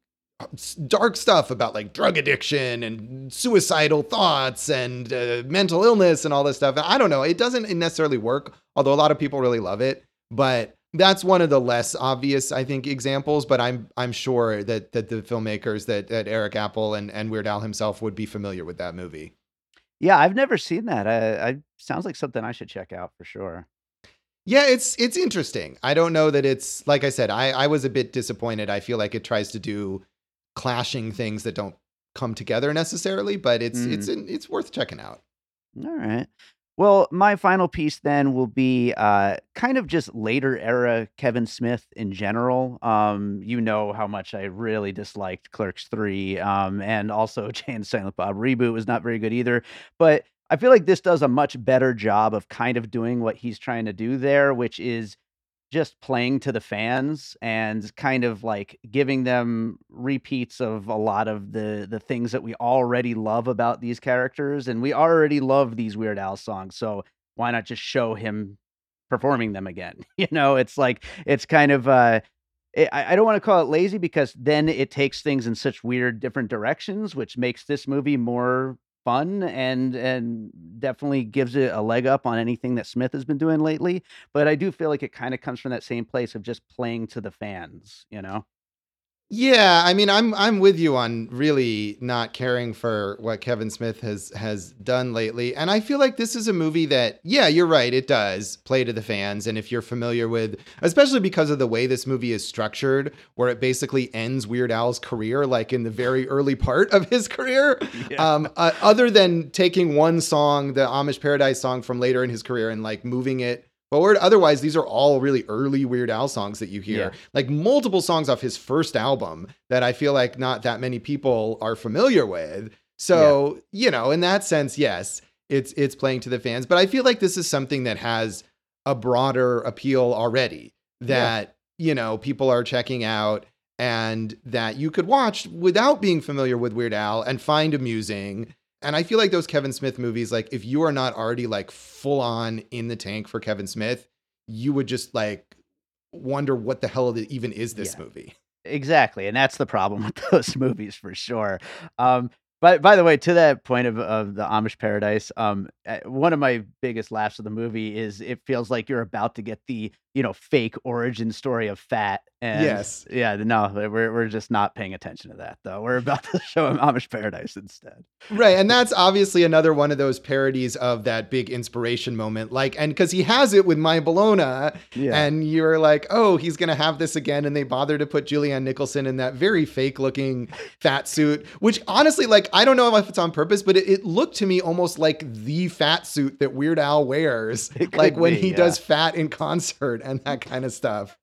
dark stuff about like drug addiction and suicidal thoughts and uh, mental illness and all this stuff. I don't know. It doesn't necessarily work, although a lot of people really love it. But that's one of the less obvious, I think, examples. But I'm I'm sure that that the filmmakers that that Eric Appel and and Weird Al himself would be familiar with that movie. Yeah, I've never seen that. I, I sounds like something I should check out for sure. Yeah, it's it's interesting. I don't know that it's like I said. I I was a bit disappointed. I feel like it tries to do clashing things that don't come together necessarily, but it's Mm. it's it's worth checking out. All right. Well, my final piece then will be uh, kind of just later era Kevin Smith in general. Um, you know how much I really disliked Clerks 3, um, and also Jay and Silent Bob reboot was not very good either. But I feel like this does a much better job of kind of doing what he's trying to do there, which is just playing to the fans and kind of like giving them repeats of a lot of the the things that we already love about these characters and we already love these Weird Al songs so why not just show him performing them again? You know it's like it's kind of uh I, I don't want to call it lazy because then it takes things in such weird different directions which makes this movie more fun and and definitely gives it a leg up on anything that Smith has been doing lately. But I do feel like it kind of comes from that same place of just playing to the fans, you know? Yeah, I mean, I'm I'm with you on really not caring for what Kevin Smith has has done lately, and I feel like this is a movie that, yeah, you're right, it does play to the fans, and if you're familiar with, especially because of the way this movie is structured, where it basically ends Weird Al's career, like in the very early part of his career, yeah. um, uh, other than taking one song, the Amish Paradise song from later in his career, and like moving it forward. Otherwise, these are all really early Weird Al songs that you hear, yeah. like multiple songs off his first album that I feel like not that many people are familiar with. So, yeah. you know, in that sense, yes, it's it's playing to the fans, but I feel like this is something that has a broader appeal already that, yeah. you know, people are checking out and that you could watch without being familiar with Weird Al and find amusing and I feel like those Kevin Smith movies, like if you are not already like full on in the tank for Kevin Smith, you would just like wonder what the hell even is this yeah. movie. Exactly, and that's the problem with those movies for sure. Um, by by the way, to that point of, of the Amish Paradise, um, eh, one of my biggest laughs of the movie is it feels like you're about to get the you know fake origin story of Fat. And yes, yeah, no, we're we're just not paying attention to that though. We're about to show him Amish Paradise instead. Right, and that's obviously another one of those parodies of that big inspiration moment. Like, and because he has it with My Bologna, yeah. and you're like, oh, he's gonna have this again, and they bother to put Julianne Nicholson in that very fake looking fat suit, which honestly, like I don't know if it's on purpose, but it, it looked to me almost like the fat suit that Weird Al wears, like when be, he yeah. does fat in concert and that kind of stuff.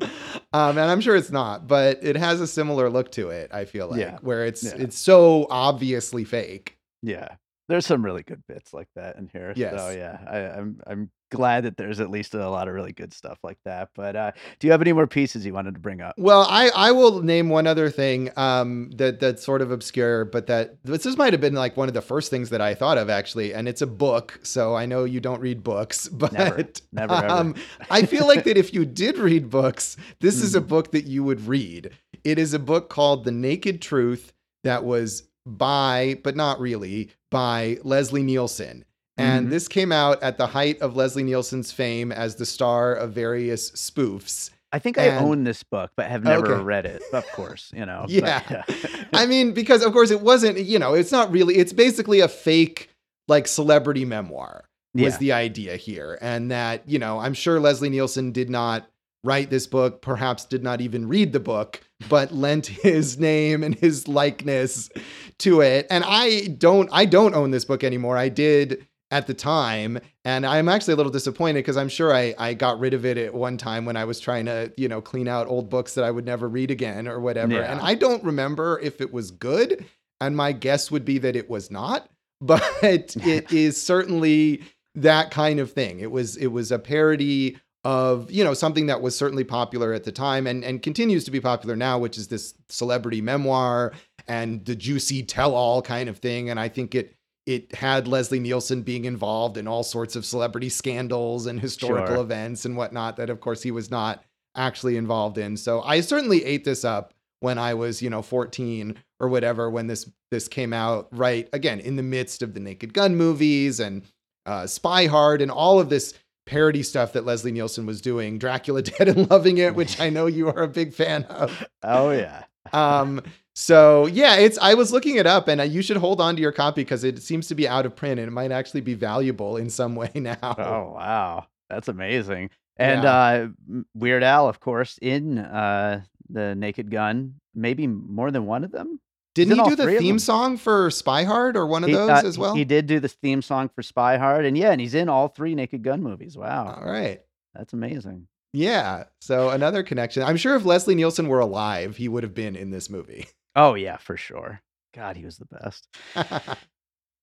um, and I'm sure it's not, but it has a similar look to it. I feel like yeah. where it's yeah. it's so obviously fake. Yeah, there's some really good bits like that in here. Yes. So yeah, I, I'm I'm glad that there's at least a lot of really good stuff like that. But uh, do you have any more pieces you wanted to bring up? Well, I, I will name one other thing um, that that's sort of obscure, but that this, this might have been like one of the first things that I thought of actually, and it's a book. So I know you don't read books, but never, never, um, I feel like that if you did read books, this is a mm-hmm. book that you would read. It is a book called The Naked Truth that was by, but not really, by Leslie Nielsen. And mm-hmm. this came out at the height of Leslie Nielsen's fame as the star of various spoofs. I think and, I own this book, but have never okay. read it. Of course, you know. yeah. But, yeah. I mean, because of course it wasn't, you know, it's not really, it's basically a fake like celebrity memoir was yeah. the idea here. And that, you know, I'm sure Leslie Nielsen did not write this book, perhaps did not even read the book, but lent his name and his likeness to it. And I don't I don't own this book anymore. I did at the time and i'm actually a little disappointed because i'm sure I, I got rid of it at one time when i was trying to you know clean out old books that i would never read again or whatever yeah. and i don't remember if it was good and my guess would be that it was not but it is certainly that kind of thing it was it was a parody of you know something that was certainly popular at the time and and continues to be popular now which is this celebrity memoir and the juicy tell all kind of thing and i think it it had Leslie Nielsen being involved in all sorts of celebrity scandals and historical sure. events and whatnot that, of course, he was not actually involved in. So I certainly ate this up when I was, you know, 14 or whatever when this this came out. Right again in the midst of the Naked Gun movies and uh, Spy Hard and all of this parody stuff that Leslie Nielsen was doing, Dracula Dead and Loving It, which I know you are a big fan of. Oh yeah. um, so yeah, it's. I was looking it up, and uh, you should hold on to your copy because it seems to be out of print, and it might actually be valuable in some way now. Oh wow, that's amazing! And yeah. uh, Weird Al, of course, in uh, the Naked Gun, maybe more than one of them. Didn't he do the theme song for Spy Hard or one of he, those uh, as well? He did do the theme song for Spy Hard, and yeah, and he's in all three Naked Gun movies. Wow! All right, that's amazing. Yeah. So another connection. I'm sure if Leslie Nielsen were alive, he would have been in this movie. Oh yeah, for sure. God, he was the best.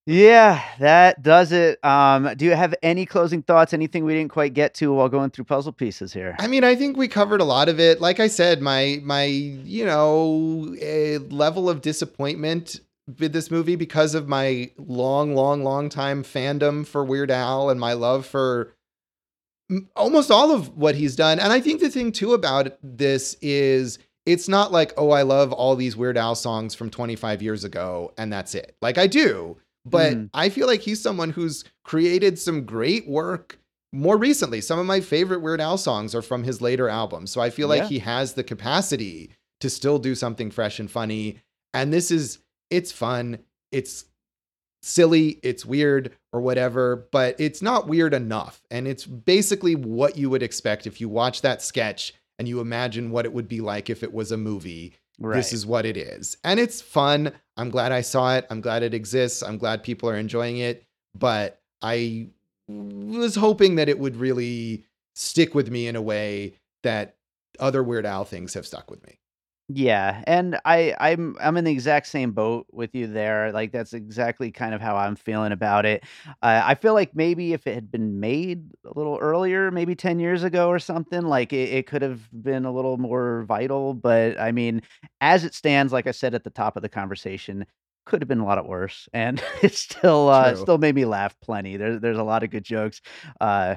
Yeah, that does it. Um, do you have any closing thoughts? Anything we didn't quite get to while going through puzzle pieces here? I mean, I think we covered a lot of it. Like I said, my my you know a level of disappointment with this movie because of my long, long, long time fandom for Weird Al and my love for almost all of what he's done. And I think the thing too about this is it's not like, oh, I love all these Weird Al songs from 25 years ago and that's it. Like I do. But mm. I feel like he's someone who's created some great work more recently. Some of my favorite Weird Al songs are from his later albums. So I feel like yeah. he has the capacity to still do something fresh and funny. And this is, it's fun. It's silly, it's weird or whatever, but it's not weird enough. And it's basically what you would expect if you watch that sketch and you imagine what it would be like if it was a movie. Right. This is what it is. And it's fun. I'm glad I saw it. I'm glad it exists. I'm glad people are enjoying it. But I was hoping that it would really stick with me in a way that other Weird Al things have stuck with me. Yeah, and I I'm I'm in the exact same boat with you there. Like that's exactly kind of how I'm feeling about it. Uh, I feel like maybe if it had been made a little earlier, maybe 10 years ago or something, like it, it could have been a little more vital. But I mean, as it stands, like I said at the top of the conversation, could have been a lot worse, and it still uh, still made me laugh plenty. There's there's a lot of good jokes. Uh,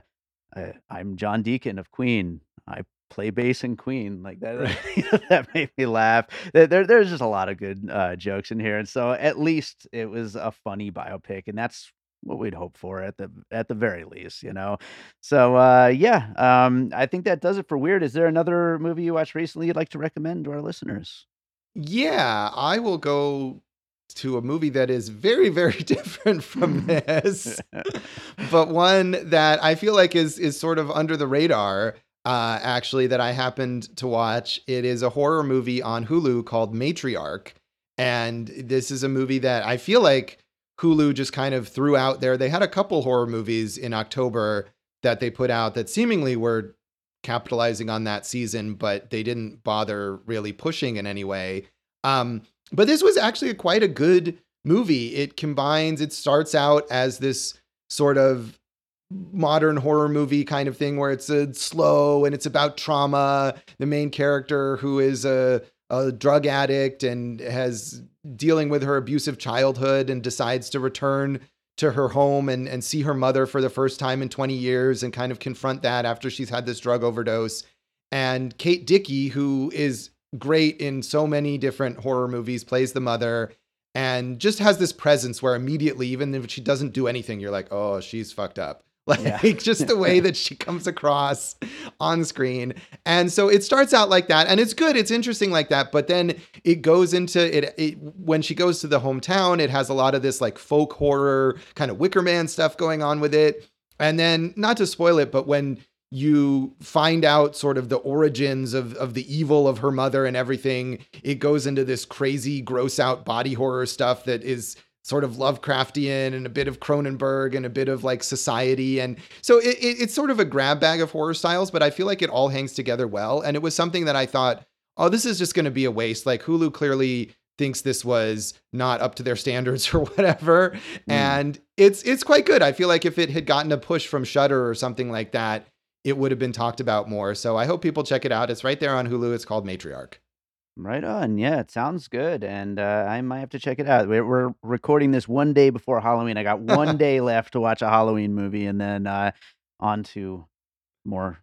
I, I'm John Deacon of Queen. I play bass and Queen like that. Right. that made me laugh. There, there's just a lot of good uh, jokes in here, and so at least it was a funny biopic, and that's what we'd hope for at the at the very least, you know. So uh, yeah, um, I think that does it for weird. Is there another movie you watched recently you'd like to recommend to our listeners? Yeah, I will go to a movie that is very very different from this but one that i feel like is is sort of under the radar uh, actually, that I happened to watch. It is a horror movie on Hulu called Matriarch. And this is a movie that I feel like Hulu just kind of threw out there. They had a couple horror movies in October that they put out that seemingly were capitalizing on that season, but they didn't bother really pushing in any way. Um, but this was actually a, quite a good movie. It combines, it starts out as this sort of modern horror movie kind of thing where it's a slow and it's about trauma. The main character who is a, a drug addict and has dealing with her abusive childhood and decides to return to her home and, and see her mother for the first time in 20 years and kind of confront that after she's had this drug overdose. And Kate Dickie, who is great in so many different horror movies, plays the mother and just has this presence where immediately, even if she doesn't do anything, you're like, oh, she's fucked up. Like yeah. just the way that she comes across on screen. And so it starts out like that and it's good, it's interesting like that, but then it goes into it, it when she goes to the hometown, it has a lot of this like folk horror kind of Wicker Man stuff going on with it. And then not to spoil it, but when you find out sort of the origins of, of the evil of her mother and everything. It goes into this crazy, gross out body horror stuff that is sort of Lovecraftian and a bit of Cronenberg and a bit of like society. And so it, it, it's sort of a grab bag of horror styles, but I feel like it all hangs together well. And it was something that I thought, oh, this is just going to be a waste. Like Hulu clearly thinks this was not up to their standards or whatever. Mm. And it's it's quite good. I feel like if it had gotten a push from Shudder or something like that, it would have been talked about more. So I hope people check it out. It's right there on Hulu. It's called Matriarch. Right on. Yeah, it sounds good, and uh, I might have to check it out. We're, we're recording this one day before Halloween. I got one day left to watch a Halloween movie, and then uh, on to more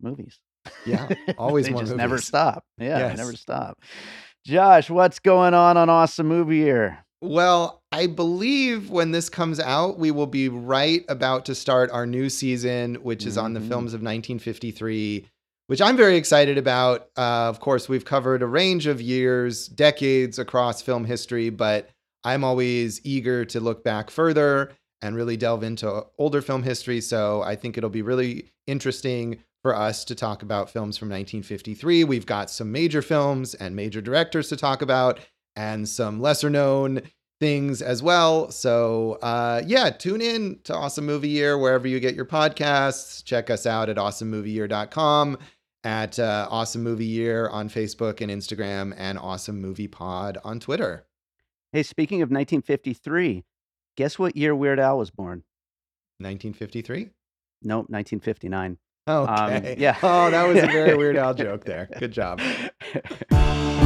movies. Yeah, always they more just movies. never stop. Yeah, yes. never stop. Josh, what's going on on Awesome Movie Year? Well, I believe when this comes out, we will be right about to start our new season, which is mm-hmm. on the mm-hmm. films of 1953 which I'm very excited about. Uh, of course, we've covered a range of years, decades across film history, but I'm always eager to look back further and really delve into older film history. So I think it'll be really interesting for us to talk about films from 1953. We've got some major films and major directors to talk about, and some lesser known things as well. So, uh, yeah, tune in to Awesome Movie Year wherever you get your podcasts. Check us out at awesomemovieyear.com at uh, Awesome Movie Year on Facebook and Instagram, and Awesome Movie Pod on Twitter. Hey, speaking of 1953, Guess what year Weird Al was born? 1953. Nope, 1959. Okay. Um, yeah. Oh, that was a very Weird Al joke there. Good job.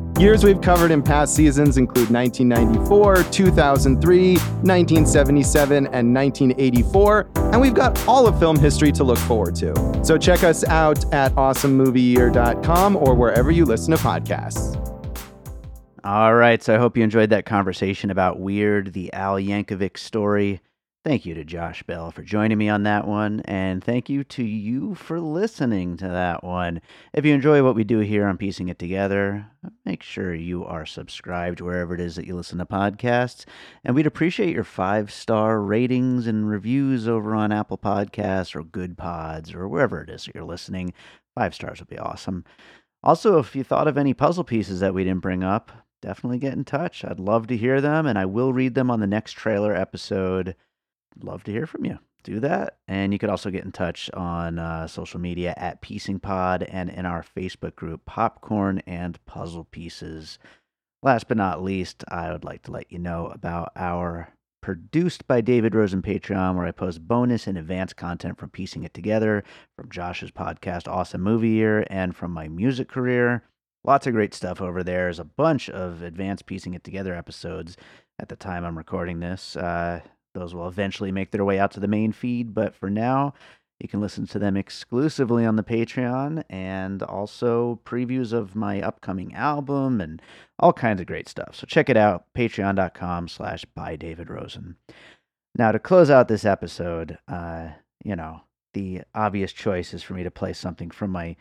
Years we've covered in past seasons include 1994, 2003, 1977, and 1984, and we've got all of film history to look forward to. So check us out at awesomemovieyear.com or wherever you listen to podcasts. All right, so I hope you enjoyed that conversation about Weird, the Al Yankovic story. Thank you to Josh Bell for joining me on that one, and thank you to you for listening to that one. If you enjoy what we do here on Piecing It Together, make sure you are subscribed wherever it is that you listen to podcasts, and we'd appreciate your five star ratings and reviews over on Apple Podcasts or Goodpods or wherever it is that you're listening. Five stars would be awesome. Also, if you thought of any puzzle pieces that we didn't bring up, definitely get in touch. I'd love to hear them, and I will read them on the next trailer episode. Love to hear from you. Do that. And you could also get in touch on uh, social media at Piecing Pod and in our Facebook group, Popcorn and Puzzle Pieces. Last but not least, I would like to let you know about our produced by David Rosen Patreon, where I post bonus and advanced content from piecing it together, from Josh's podcast, Awesome Movie Year, and from my music career. Lots of great stuff over there. There's a bunch of advanced piecing it together episodes at the time I'm recording this. Uh, those will eventually make their way out to the main feed, but for now, you can listen to them exclusively on the Patreon and also previews of my upcoming album and all kinds of great stuff. So check it out, patreon.com slash by David Rosen. Now to close out this episode, uh, you know, the obvious choice is for me to play something from my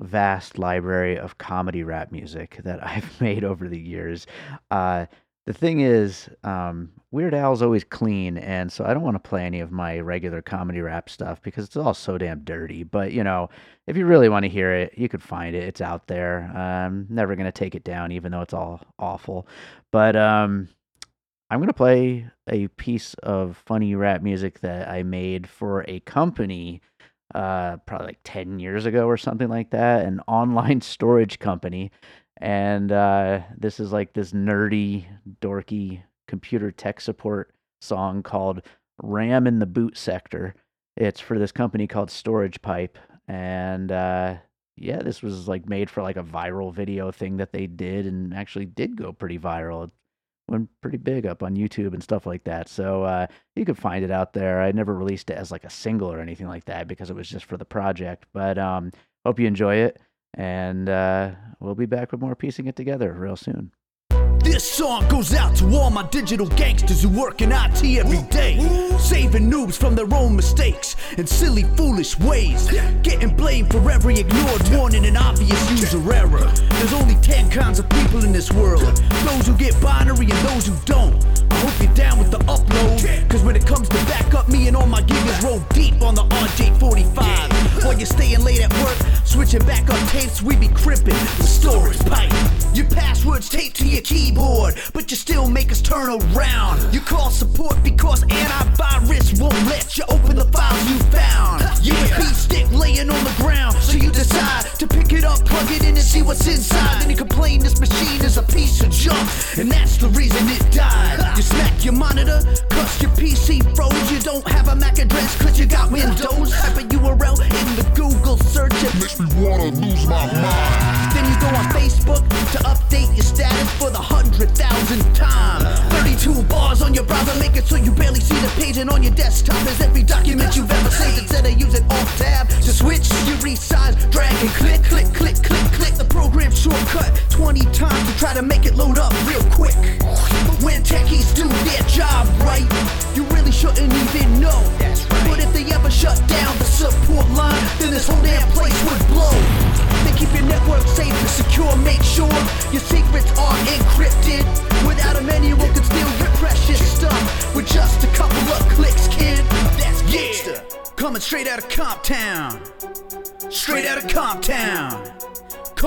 vast library of comedy rap music that I've made over the years. Uh, the thing is, um, Weird Al's always clean, and so I don't want to play any of my regular comedy rap stuff because it's all so damn dirty. But you know, if you really want to hear it, you could find it. It's out there. I'm never gonna take it down, even though it's all awful. But um, I'm gonna play a piece of funny rap music that I made for a company, uh, probably like ten years ago or something like that, an online storage company and uh, this is like this nerdy, dorky computer tech support song called "Ram in the Boot Sector." It's for this company called Storage Pipe, and uh, yeah, this was like made for like a viral video thing that they did, and actually did go pretty viral. It went pretty big up on YouTube and stuff like that. So uh, you could find it out there. I never released it as like a single or anything like that because it was just for the project. But um, hope you enjoy it. And uh, we'll be back with more piecing it together real soon. This song goes out to all my digital gangsters who work in IT every day, saving noobs from their own mistakes and silly, foolish ways. Getting blamed for every ignored warning and obvious user error. There's only 10 kinds of people in this world. Those who get binary and those who don't. I hope you're down with the upload, cause when it comes to backup, me and all my giggas roll deep on the RJ45. While you're staying late at work, switching back up tapes, we be crippin' the storage pipe. Your passwords taped to your keyboard, but you still make us turn around. You call support because antivirus won't let you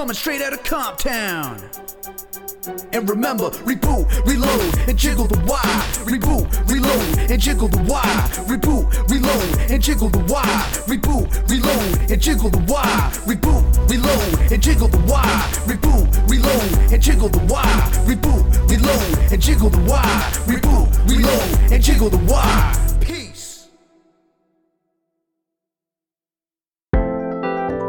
Coming straight out of Comptown. And remember, reboot, reload, and jiggle the wire. Reboot, reload, and jiggle the wire. Reboot, reload, and jiggle the wire. Reboot, reload, and jiggle the wire. Reboot, reload, and jiggle the wire. Reboot, reload, and jiggle the wire. Reboot, reload, and jiggle the wire. Reboot, reload, and jiggle the wire.